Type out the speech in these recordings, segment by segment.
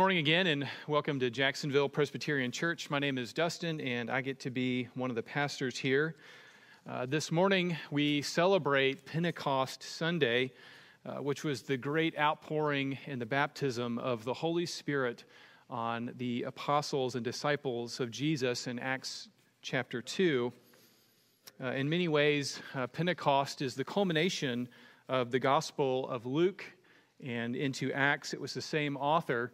morning again and welcome to Jacksonville Presbyterian Church. My name is Dustin and I get to be one of the pastors here. Uh, this morning we celebrate Pentecost Sunday, uh, which was the great outpouring and the baptism of the Holy Spirit on the apostles and disciples of Jesus in Acts chapter 2. Uh, in many ways, uh, Pentecost is the culmination of the Gospel of Luke and into Acts. It was the same author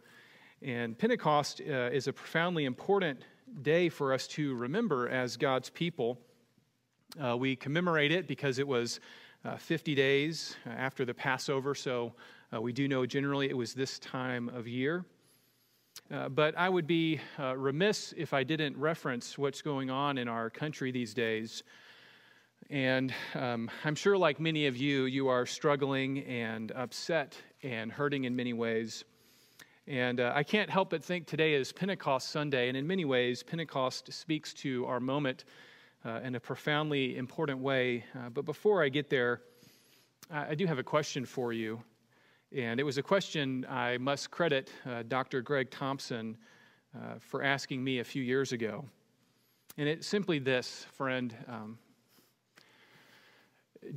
and Pentecost uh, is a profoundly important day for us to remember as God's people. Uh, we commemorate it because it was uh, 50 days after the Passover, so uh, we do know generally it was this time of year. Uh, but I would be uh, remiss if I didn't reference what's going on in our country these days. And um, I'm sure, like many of you, you are struggling and upset and hurting in many ways. And uh, I can't help but think today is Pentecost Sunday, and in many ways, Pentecost speaks to our moment uh, in a profoundly important way. Uh, but before I get there, I, I, do have a question for you. And it was a question I must credit uh, Dr. Greg Thompson uh, for asking me a few years ago. And it's simply this, friend um,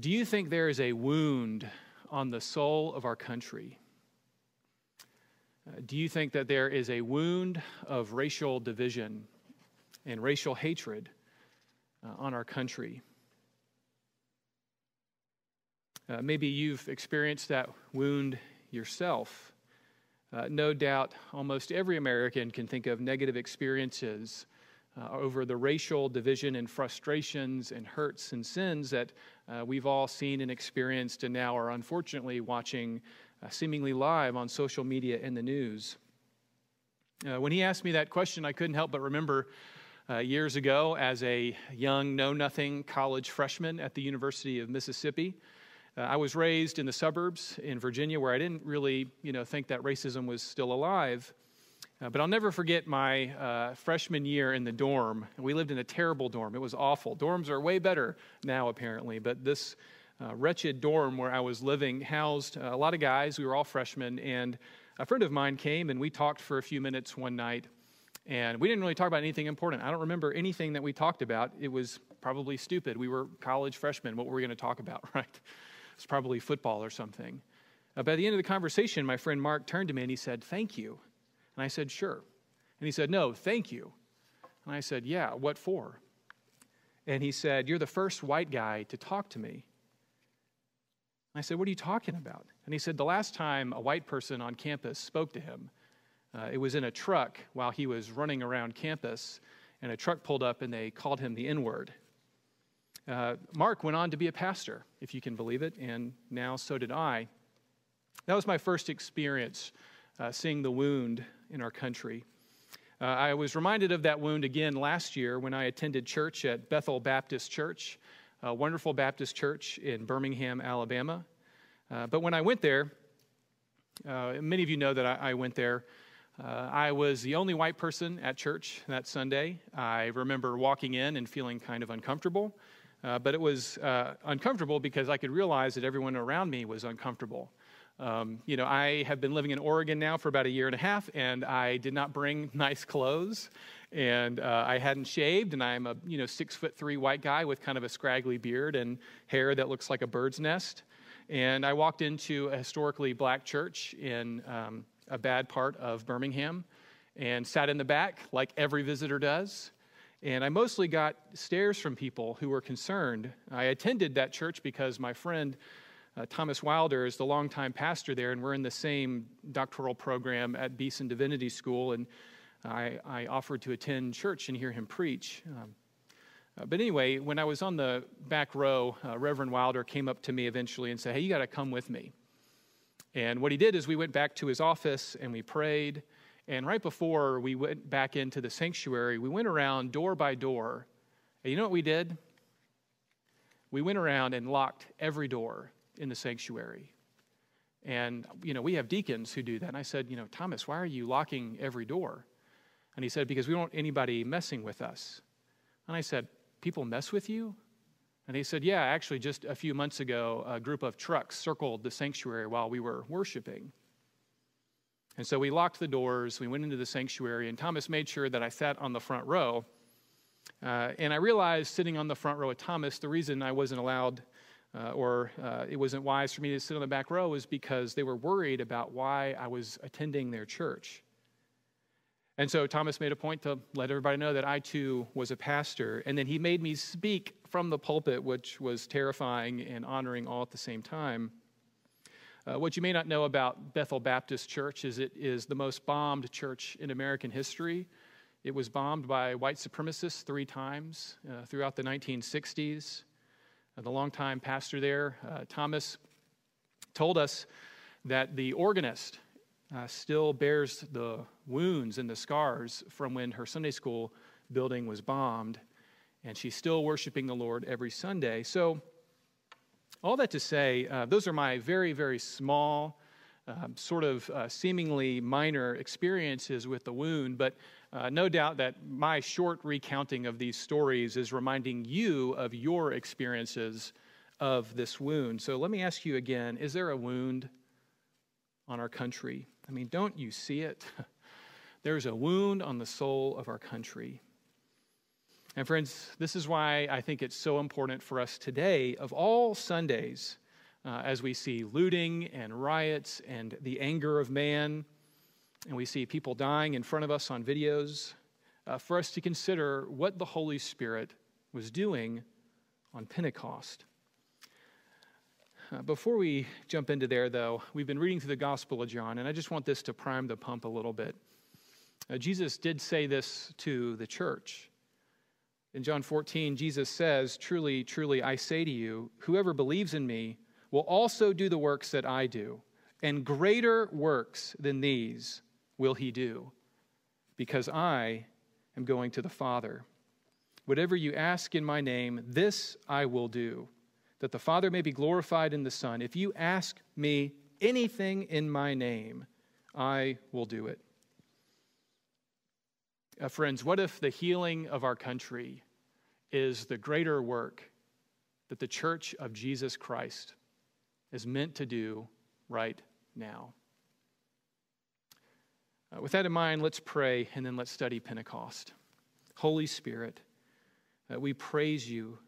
Do you think there is a wound on the soul of our country? Uh, do you think that there is a wound of racial division and racial hatred uh, on our country? Uh, maybe you've experienced that wound yourself. Uh, no doubt, almost every American can think of negative experiences uh, over the racial division and frustrations and hurts and sins that uh, we've all seen and experienced and now are unfortunately watching uh, seemingly live on social media and the news. Uh, when he asked me that question, I couldn't help but remember uh, years ago as a young, know nothing college freshman at the University of Mississippi. Uh, I was raised in the suburbs in Virginia where I didn't really you know, think that racism was still alive. Uh, but I'll never forget my uh, freshman year in the dorm. We lived in a terrible dorm. It was awful. Dorms are way better now, apparently, but this uh, wretched dorm where I was living housed a lot of guys. We were all freshmen, and a friend of mine came and we talked for a few minutes one night. And we didn't really talk about anything important. I don't remember anything that we talked about. It was probably stupid. We were college freshmen. What were we going to talk about, right? It's probably football or something. Uh, by the end of the conversation, my friend Mark turned to me and he said, Thank you. And I said, Sure. And he said, No, thank you. And I said, Yeah, what for? And he said, You're the first white guy to talk to me. I said, What are you talking about? And he said, The last time a white person on campus spoke to him, uh, it was in a truck while he was running around campus, and a truck pulled up and they called him the N word. Uh, Mark went on to be a pastor, if you can believe it, and now so did I. That was my first experience uh, seeing the wound in our country. Uh, I was reminded of that wound again last year when I attended church at Bethel Baptist Church a wonderful Baptist church in Birmingham, Alabama. Uh, but when I went there, uh, many of you know that I, I went there. Uh, I was the only white person at church that Sunday. I remember walking in and feeling kind of uncomfortable, uh, but it was uh, uncomfortable because I could realize that everyone around me was uncomfortable. Um, you know, I have been living in Oregon now for about a year and a half, and I did not bring nice clothes and uh, I hadn't shaved, and I'm a you know six foot three white guy with kind of a scraggly beard and hair that looks like a bird's nest. And I walked into a historically black church in um, a bad part of Birmingham, and sat in the back like every visitor does. And I mostly got stares from people who were concerned. I attended that church because my friend uh, Thomas Wilder is the longtime pastor there, and we're in the same doctoral program at Beeson Divinity School. And I, I offered to attend church and hear him preach. Um, uh, but anyway, when I was on the back row, uh, Reverend Wilder came up to me eventually and said, Hey, you got to come with me. And what he did is we went back to his office and we prayed. And right before we went back into the sanctuary, we went around door by door. And you know what we did? We went around and locked every door in the sanctuary. And, you know, we have deacons who do that. And I said, you know, Thomas, why are you locking every door? And he said, Because we don't want anybody messing with us. And I said, People mess with you? And he said, Yeah, actually, just a few months ago, a group of trucks circled the sanctuary while we were worshiping. And so we locked the doors, we went into the sanctuary, and Thomas made sure that I sat on the front row. Uh, and I realized sitting on the front row with Thomas, the reason I wasn't allowed uh, or uh, it wasn't wise for me to sit on the back row was because they were worried about why I was attending their church. And so Thomas made a point to let everybody know that I too was a pastor. And then he made me speak from the pulpit, which was terrifying and honoring all at the same time. Uh, what you may not know about Bethel Baptist Church is it is the most bombed church in American history. It was bombed by white supremacists three times uh, throughout the 1960s. Uh, the longtime pastor there, uh, Thomas, told us that the organist uh, still bears the wounds and the scars from when her Sunday school building was bombed, and she's still worshiping the Lord every Sunday. So, all that to say, uh, those are my very, very small, um, sort of uh, seemingly minor experiences with the wound, but uh, no doubt that my short recounting of these stories is reminding you of your experiences of this wound. So let me ask you again is there a wound on our country? I mean, don't you see it? There's a wound on the soul of our country. And friends, this is why I think it's so important for us today, of all Sundays, uh, as we see looting and riots and the anger of man, and we see people dying in front of us on videos, uh, for us to consider what the Holy Spirit was doing on Pentecost. Uh, before we jump into there, though, we've been reading through the Gospel of John, and I just want this to prime the pump a little bit. Uh, Jesus did say this to the church. In John 14, Jesus says, Truly, truly, I say to you, whoever believes in me will also do the works that I do, and greater works than these will he do, because I am going to the Father. Whatever you ask in my name, this I will do, that the Father may be glorified in the Son. If you ask me anything in my name, I will do it. Uh, friends, what if the healing of our country is the greater work that the church of Jesus Christ is meant to do right now? Uh, with that in mind, let's pray and then let's study Pentecost. Holy Spirit, uh, we praise you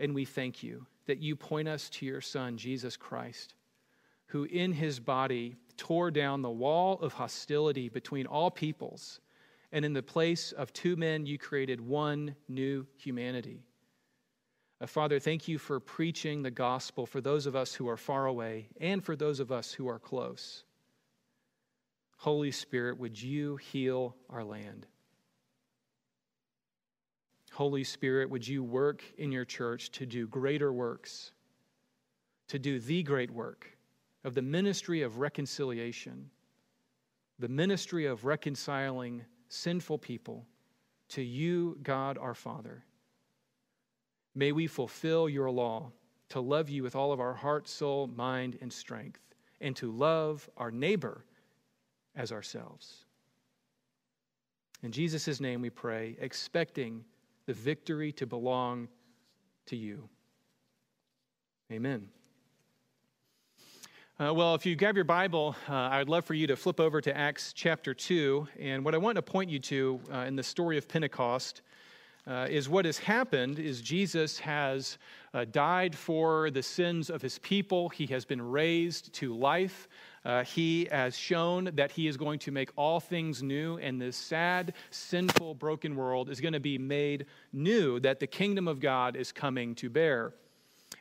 and we thank you that you point us to your Son, Jesus Christ, who in his body tore down the wall of hostility between all peoples and in the place of two men, you created one new humanity. Uh, Father, thank you for preaching the gospel for those of us who are far away and for those of us who are close. Holy Spirit, would you heal our land? Holy Spirit, would you work in your church to do greater works, to do the great work of the ministry of reconciliation, the ministry of reconciling sinful people to you, God our Father. May we fulfill your law to love you with all of our heart, soul, mind, and strength, and to love our neighbor as ourselves. In Jesus' name we pray, expecting the victory to belong to you. Amen. Uh, well, if you grab your Bible, uh, I would love for you to flip over to Acts chapter 2. And what I want to point you to uh, in the story of Pentecost uh, is what has happened is Jesus has uh, died for the sins of his people. He has been raised to life. Uh, he has shown that he is going to make all things new, and this sad, sinful, broken world is going to be made new, that the kingdom of God is coming to bear.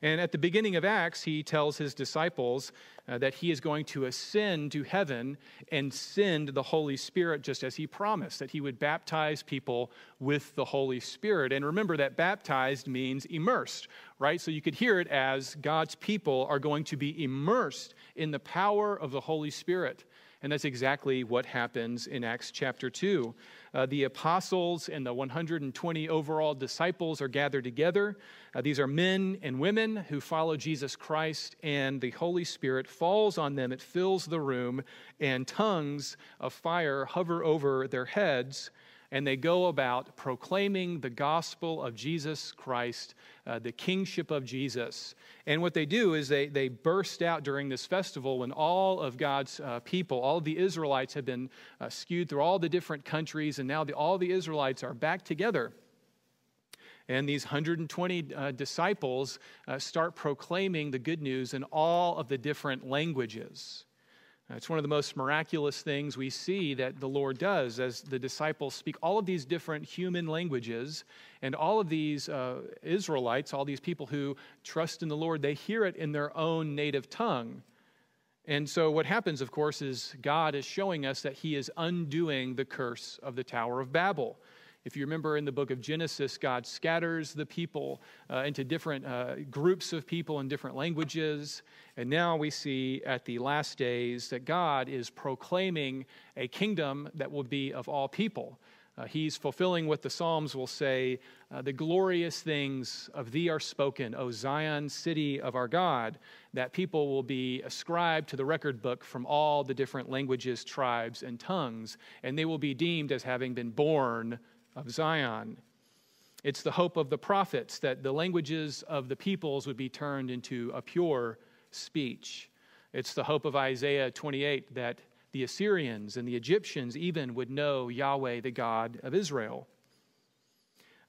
And at the beginning of Acts, he tells his disciples uh, that he is going to ascend to heaven and send the Holy Spirit, just as he promised, that he would baptize people with the Holy Spirit. And remember that baptized means immersed, right? So you could hear it as God's people are going to be immersed in the power of the Holy Spirit. And that's exactly what happens in Acts chapter 2. Uh, the apostles and the 120 overall disciples are gathered together. Uh, these are men and women who follow Jesus Christ, and the Holy Spirit falls on them. It fills the room, and tongues of fire hover over their heads and they go about proclaiming the gospel of Jesus Christ, uh, the kingship of Jesus. And what they do is they, they burst out during this festival when all of God's uh, people, all the Israelites have been uh, skewed through all the different countries, and now the, all the Israelites are back together. And these 120 uh, disciples uh, start proclaiming the good news in all of the different languages. It's one of the most miraculous things we see that the Lord does as the disciples speak all of these different human languages, and all of these uh, Israelites, all these people who trust in the Lord, they hear it in their own native tongue. And so, what happens, of course, is God is showing us that He is undoing the curse of the Tower of Babel. If you remember in the book of Genesis, God scatters the people uh, into different uh, groups of people in different languages. And now we see at the last days that God is proclaiming a kingdom that will be of all people. Uh, he's fulfilling what the Psalms will say uh, the glorious things of thee are spoken, O Zion, city of our God, that people will be ascribed to the record book from all the different languages, tribes, and tongues, and they will be deemed as having been born of Zion. It's the hope of the prophets that the languages of the peoples would be turned into a pure speech. It's the hope of Isaiah 28 that the Assyrians and the Egyptians even would know Yahweh, the God of Israel.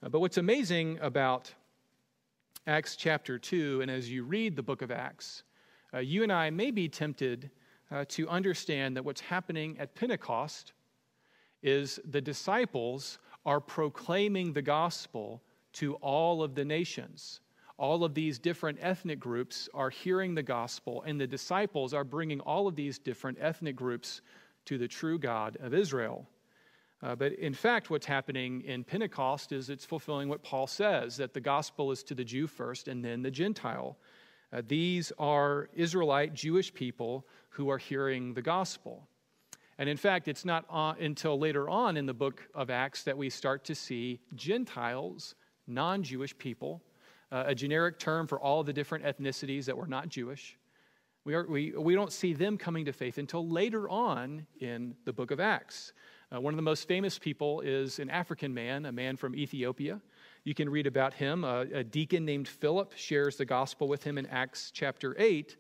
Uh, but what's amazing about Acts chapter 2, and as you read the book of Acts, uh, you and I may be tempted uh, to understand that what's happening at Pentecost is the disciples are proclaiming the gospel to all of the nations. All of these different ethnic groups are hearing the gospel, and the disciples are bringing all of these different ethnic groups to the true God of Israel. Uh, but in fact, what's happening in Pentecost is it's fulfilling what Paul says that the gospel is to the Jew first and then the Gentile. Uh, these are Israelite Jewish people who are hearing the gospel. And in fact, it's not until later on in the book of Acts that we start to see Gentiles, non Jewish people, uh, a generic term for all the different ethnicities that were not Jewish. We, are, we, we don't see them coming to faith until later on in the book of Acts. Uh, one of the most famous people is an African man, a man from Ethiopia. You can read about him. Uh, a deacon named Philip shares the gospel with him in Acts chapter 8.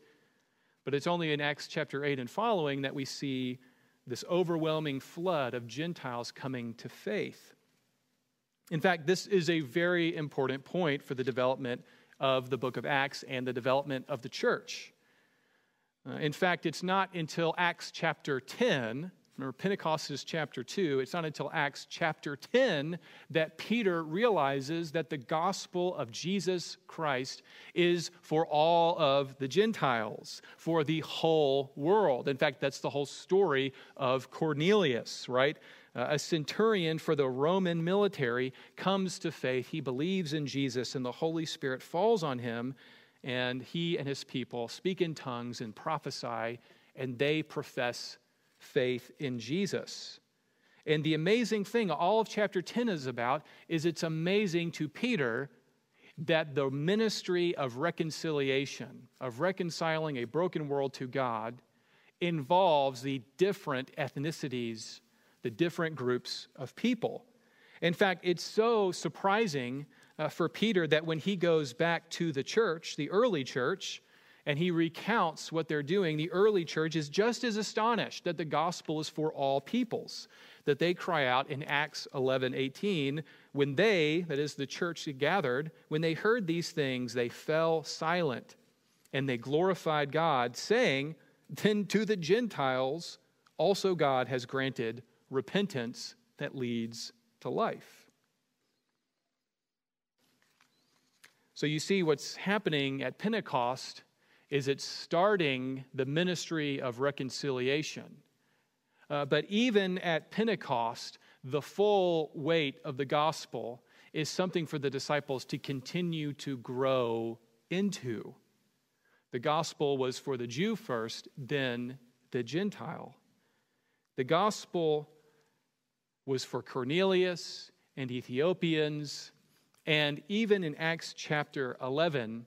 But it's only in Acts chapter 8 and following that we see this overwhelming flood of Gentiles coming to faith. In fact, this is a very important point for the development of the book of Acts and the development of the church. Uh, in fact, it's not until Acts chapter 10 Remember, Pentecost is chapter 2. It's not until Acts chapter 10 that Peter realizes that the gospel of Jesus Christ is for all of the Gentiles, for the whole world. In fact, that's the whole story of Cornelius, right? Uh, a centurion for the Roman military comes to faith. He believes in Jesus, and the Holy Spirit falls on him, and he and his people speak in tongues and prophesy, and they profess faith in Jesus. And the amazing thing all of chapter 10 is about is it's amazing to Peter that the ministry of reconciliation, of reconciling a broken world to God, involves the different ethnicities, the different groups of people. In fact, it's so surprising uh, for Peter that when he goes back to the church, the early church, and he recounts what they're doing, the early church is just as astonished that the gospel is for all peoples. That they cry out in Acts 11 18, when they, that is the church gathered, when they heard these things, they fell silent and they glorified God, saying, Then to the Gentiles also God has granted repentance that leads to life. So you see what's happening at Pentecost is it's starting the ministry of reconciliation. Uh, but even at Pentecost, the full weight of the gospel is something for the disciples to continue to grow into. The gospel was for the Jew first, then the Gentile. The gospel was for Cornelius and Ethiopians, and even in Acts chapter 11,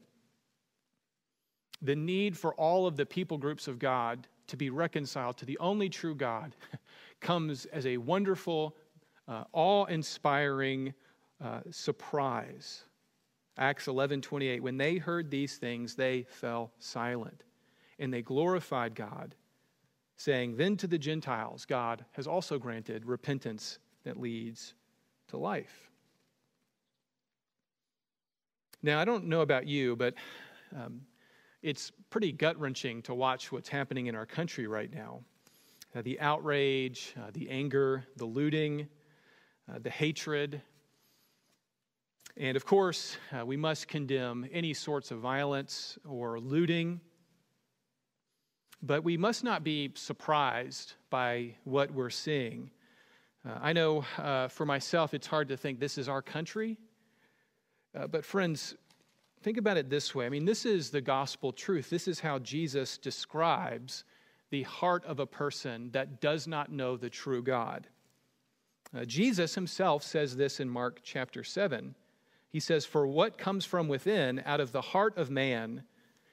the need for all of the people groups of God to be reconciled to the only true God comes as a wonderful uh, awe inspiring uh, surprise. Acts 11 28. When they heard these things, they fell silent and they glorified God, saying, Then to the Gentiles, God has also granted repentance that leads to life. Now, I don't know about you, but um, it's pretty gut wrenching to watch what's happening in our country right now. Uh, the outrage, uh, the anger, the looting, uh, the hatred. And of course, uh, we must condemn any sorts of violence or looting. But we must not be surprised by what we're seeing. Uh, I know uh, for myself, it's hard to think this is our country. But, friends, think about it this way. I mean, this is the gospel truth. This is how Jesus describes the heart of a person that does not know the true God. Uh, Jesus himself says this in Mark chapter 7. He says, For what comes from within, out of the heart of man,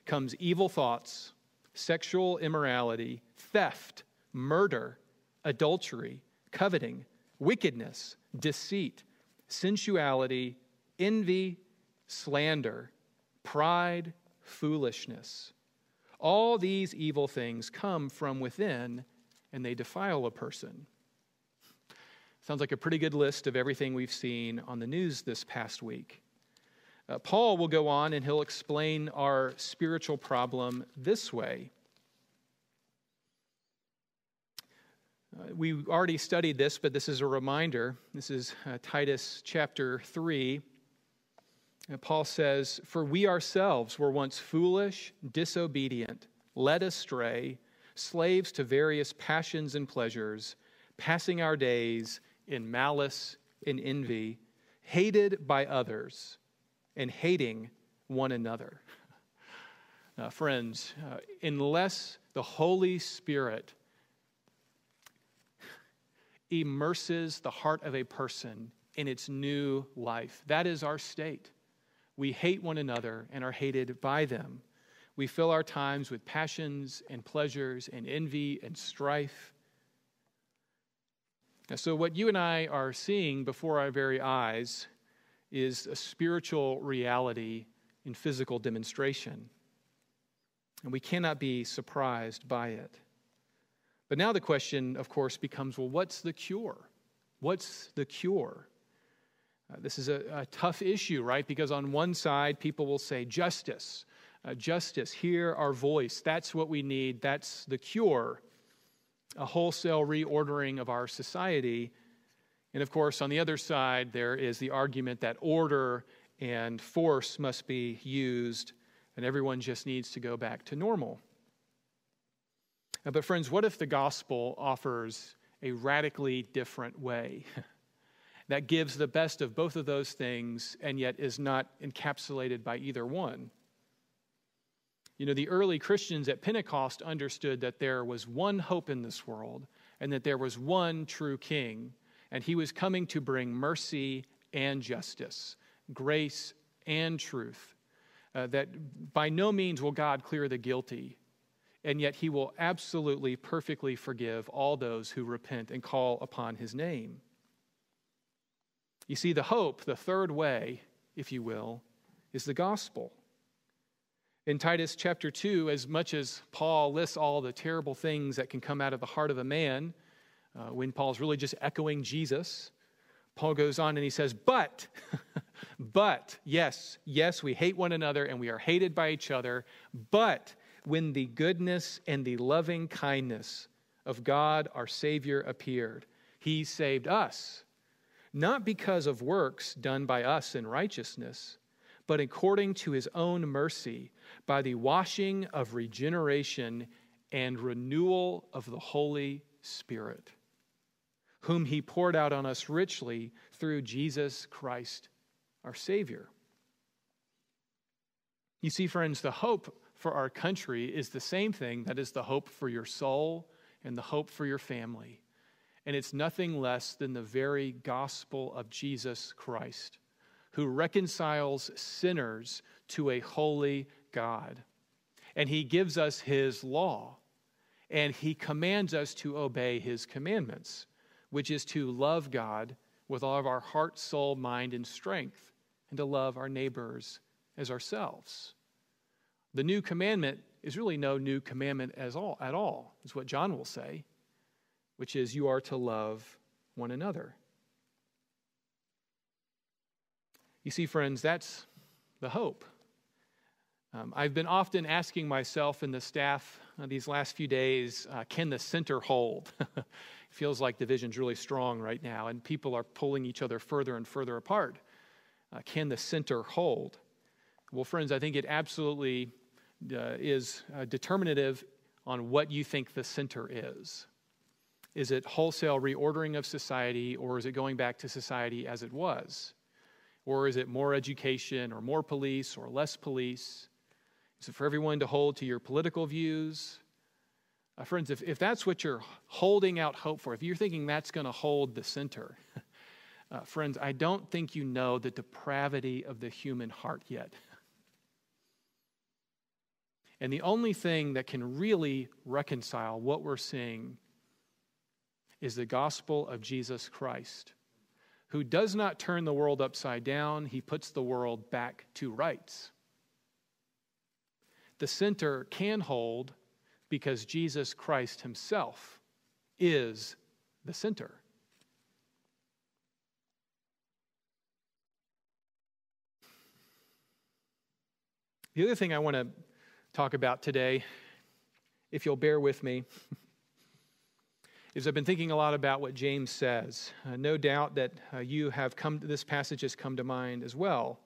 comes evil thoughts, sexual immorality, theft, murder, adultery, coveting, wickedness, deceit, sensuality, envy, slander, pride, foolishness. All these evil things come from within and they defile a person. Sounds like a pretty good list of everything we've seen on the news this past week. Uh, Paul will go on and he'll explain our spiritual problem this way. Uh, we already studied this, but this is a reminder. This is uh, Titus chapter 3. And Paul says, For we ourselves were once foolish, disobedient, led astray, slaves to various passions and pleasures, passing our days in malice and envy, hated by others, and hating one another. Friends, uh, unless the Holy Spirit immerses the heart of a person in its new life, that is our state. We hate one another and are hated by them. We fill our times with passions and pleasures and envy and strife. And so, what you and I are seeing before our very eyes is a spiritual reality in physical demonstration. And we cannot be surprised by it. But now the question, of course, becomes well, what's the cure? What's the cure? Uh, this is a, a, tough issue, right? Because on one side, people will say, justice, uh, justice, hear our voice. That's what we need. That's the cure. A wholesale reordering of our society. And of course, on the other side, there is the argument that order and force must be used, and everyone just needs to go back to normal. Uh, but, friends, what if the gospel offers a radically different way? that gives the best of both of those things and yet is not encapsulated by either one. You know, the early Christians at Pentecost understood that there was one hope in this world and that there was one true king, and he was coming to bring mercy and justice, grace and truth. Uh, that by no means will God clear the guilty, and yet he will absolutely perfectly forgive all those who repent and call upon his name. You see, the hope, the third way, if you will, is the gospel. In Titus chapter 2, as much as Paul lists all the terrible things that can come out of the heart of a man, uh, when Paul's really just echoing Jesus, Paul goes on and he says, But, but, yes, yes, we hate one another and we are hated by each other, but when the goodness and the loving kindness of God our Savior appeared, he saved us not because of works done by us in righteousness, but according to his own mercy, by the washing of regeneration and renewal of the Holy Spirit, whom he poured out on us richly through Jesus Christ, our Savior. You see, friends, the hope for our country is the same thing that is the hope for your soul and the hope for your family and it's nothing less than the very gospel of Jesus Christ, who reconciles sinners to a holy God. And he gives us his law, and he commands us to obey his commandments, which is to love God with all of our heart, soul, mind, and strength, and to love our neighbors as ourselves. The new commandment is really no new commandment as all, at all, is what John will say, which is you are to love one another. You see, friends, that's the hope. Um, I've been often asking myself and the staff uh, these last few days uh, can the center hold? It feels like division's really strong right now, and people are pulling each other further and further apart. Uh, can the center hold? Well, friends, I think it absolutely uh, is uh, determinative on what you think the center is. Is it wholesale reordering of society, or is it going back to society as it was? Or is it more education, or more police, or less police? Is it for everyone to hold to your political views? Uh, friends, if, if that's what you're holding out hope for, if you're thinking that's going to hold the center, uh, friends, I don't think you know the depravity of the human heart yet. And the only thing that can really reconcile what we're seeing is the gospel of Jesus Christ, who does not turn the world upside down, he puts the world back to rights. The center can hold because Jesus Christ himself is the center. The other thing I want to talk about today, if you'll bear with me, is I've been thinking a lot about what James says. Uh, no doubt that uh, you have come, to this passage has come to mind as well.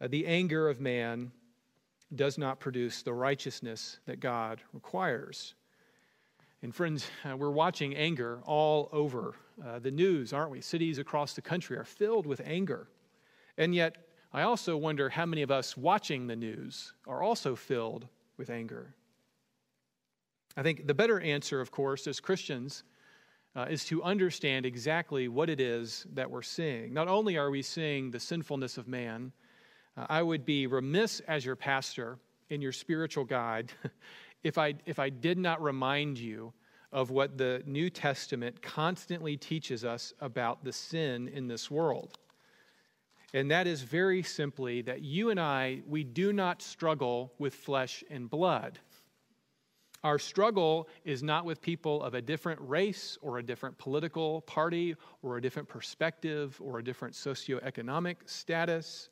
Uh, the anger of man does not produce the righteousness that God requires. And friends, uh, we're watching anger all over uh, the news, aren't we? Cities across the country are filled with anger. And yet, I also wonder how many of us watching the news are also filled with anger. I think the better answer, of course, as Christians, uh, is to understand exactly what it is that we're seeing. Not only are we seeing the sinfulness of man, uh, I would be remiss as your pastor and your spiritual guide if I, if I did not remind you of what the New Testament constantly teaches us about the sin in this world. And that is very simply that you and I, we do not struggle with flesh and blood. Our struggle is not with people of a different race or a different political party or a different perspective or a different socioeconomic status.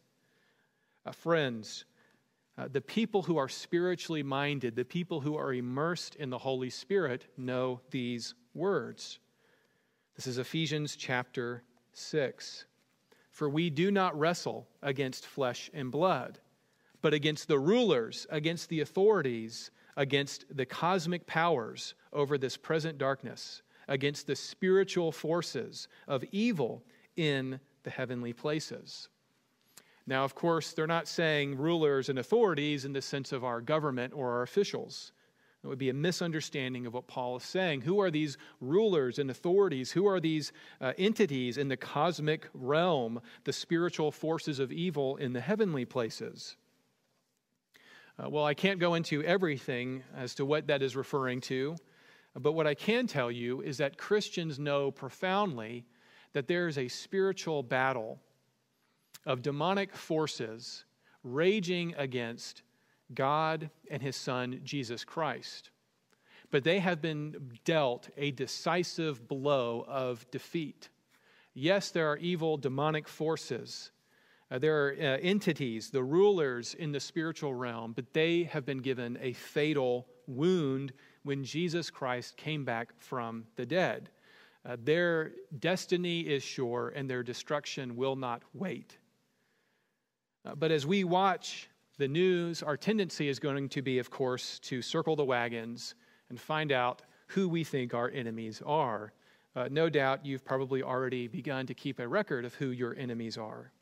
Uh, friends, uh, the people who are spiritually minded, the people who are immersed in the Holy Spirit, know these words. This is Ephesians chapter 6. For we do not wrestle against flesh and blood, but against the rulers, against the authorities, against the cosmic powers over this present darkness, against the spiritual forces of evil in the heavenly places. Now, of course, they're not saying rulers and authorities in the sense of our government or our officials. It would be a misunderstanding of what Paul is saying. Who are these rulers and authorities? Who are these uh, entities in the cosmic realm, the spiritual forces of evil in the heavenly places? Uh, well, I can't go into everything as to what that is referring to, but what I can tell you is that Christians know profoundly that there is a spiritual battle of demonic forces raging against God and his son, Jesus Christ. But they have been dealt a decisive blow of defeat. Yes, there are evil demonic forces. Uh, there are uh, entities, the rulers in the spiritual realm, but they have been given a fatal wound when Jesus Christ came back from the dead. Uh, their destiny is sure and their destruction will not wait. Uh, but as we watch the news, our tendency is going to be, of course, to circle the wagons and find out who we think our enemies are. Uh, no doubt you've probably already begun to keep a record of who your enemies are.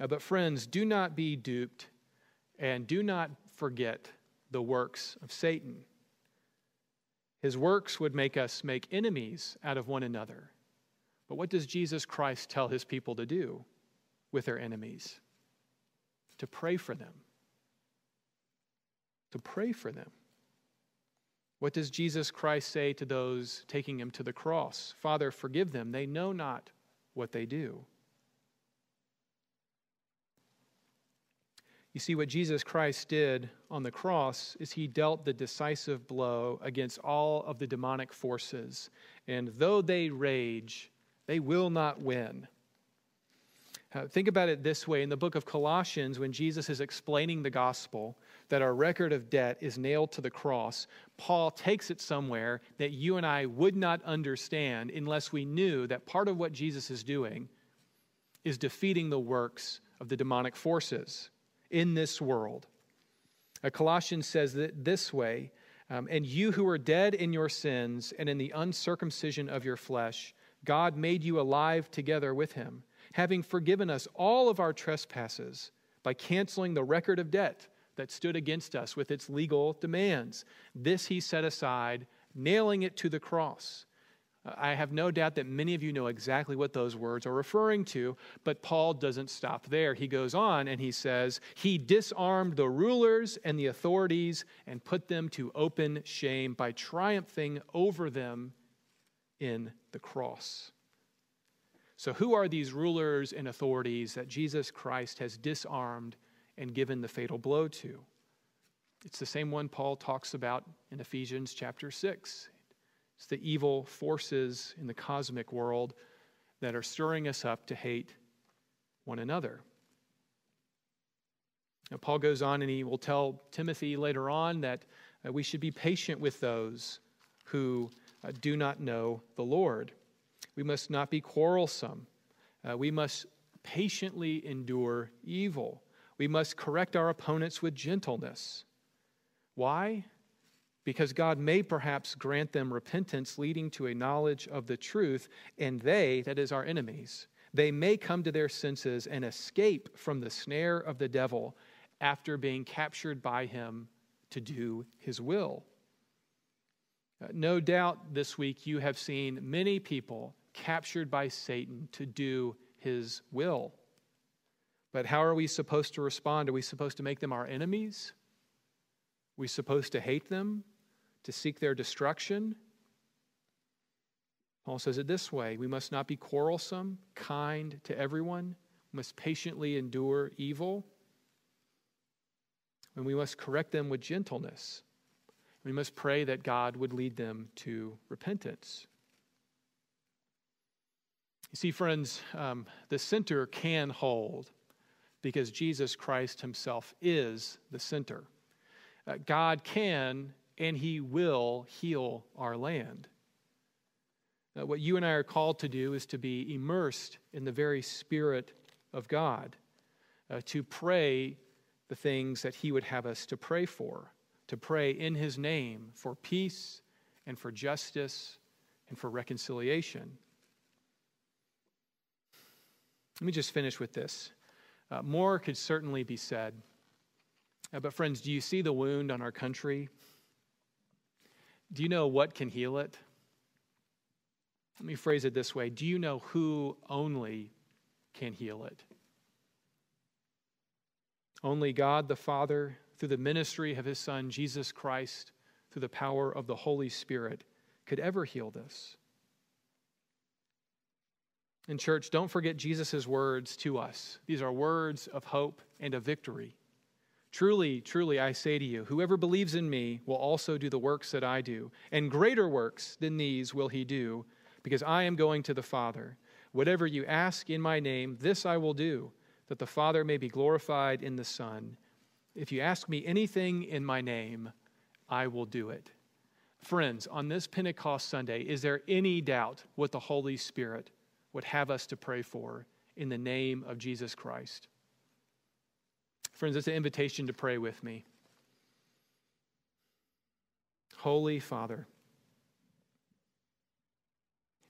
Uh, but, friends, do not be duped and do not forget the works of Satan. His works would make us make enemies out of one another. But what does Jesus Christ tell his people to do? with their enemies, to pray for them. To pray for them. What does Jesus Christ say to those taking him to the cross? Father, forgive them. They know not what they do. You see, what Jesus Christ did on the cross is he dealt the decisive blow against all of the demonic forces. And though they rage, they will not win. Uh, think about it this way in the book of Colossians, when Jesus is explaining the gospel, that our record of debt is nailed to the cross, Paul takes it somewhere that you and I would not understand unless we knew that part of what Jesus is doing is defeating the works of the demonic forces in this world. Uh, Colossians says that this way um, And you who are dead in your sins and in the uncircumcision of your flesh, God made you alive together with him, having forgiven us all of our trespasses by canceling the record of debt that stood against us with its legal demands. This he set aside, nailing it to the cross. I have no doubt that many of you know exactly what those words are referring to, but Paul doesn't stop there. He goes on and he says, He disarmed the rulers and the authorities and put them to open shame by triumphing over them in the cross. So, who are these rulers and authorities that Jesus Christ has disarmed and given the fatal blow to? It's the same one Paul talks about in Ephesians chapter 6. It's the evil forces in the cosmic world that are stirring us up to hate one another. Now, Paul goes on and he will tell Timothy later on that uh, we should be patient with those who uh, do not know the Lord. We must not be quarrelsome. Uh, we must patiently endure evil. We must correct our opponents with gentleness. Why? Because God may perhaps grant them repentance leading to a knowledge of the truth, and they, that is our enemies, they may come to their senses and escape from the snare of the devil after being captured by him to do his will. Uh, no doubt this week you have seen many people captured by Satan to do his will. But how are we supposed to respond? Are we supposed to make them our enemies? Are we supposed to hate them? To seek their destruction? Paul says it this way We must not be quarrelsome, kind to everyone, we must patiently endure evil, and we must correct them with gentleness. We must pray that God would lead them to repentance. You see, friends, um, the center can hold because Jesus Christ Himself is the center. Uh, God can and He will heal our land. Uh, what you and I are called to do is to be immersed in the very Spirit of God, uh, to pray the things that He would have us to pray for, to pray in His name for peace and for justice and for reconciliation. Let me just finish with this. Uh, more could certainly be said. Uh, but, friends, do you see the wound on our country? Do you know what can heal it? Let me phrase it this way Do you know who only can heal it? Only God the Father, through the ministry of his Son, Jesus Christ, through the power of the Holy Spirit, could ever heal this. And, church, don't forget Jesus' words to us. These are words of hope and of victory. Truly, truly, I say to you, whoever believes in me will also do the works that I do, and greater works than these will he do, because I am going to the Father. Whatever you ask in my name, this I will do, that the Father may be glorified in the Son. If you ask me anything in my name, I will do it. Friends, on this Pentecost Sunday, is there any doubt what the Holy Spirit would have us to pray for in the name of Jesus Christ? Friends, it's an invitation to pray with me. Holy Father,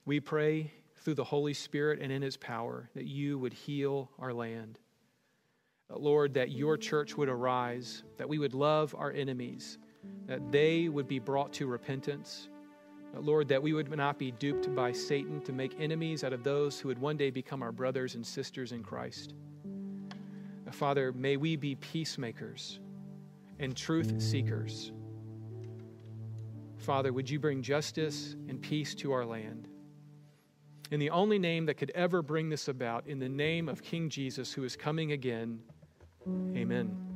we pray through the Holy Spirit and in His power that you would heal our land. Lord, that your church would arise, that we would love our enemies, that they would be brought to repentance. Lord, that we would not be duped by Satan to make enemies out of those who would one day become our brothers and sisters in Christ. Father, may we be peacemakers and truth seekers. Father, would you bring justice and peace to our land? In the only name that could ever bring this about, in the name of King Jesus, who is coming again, amen.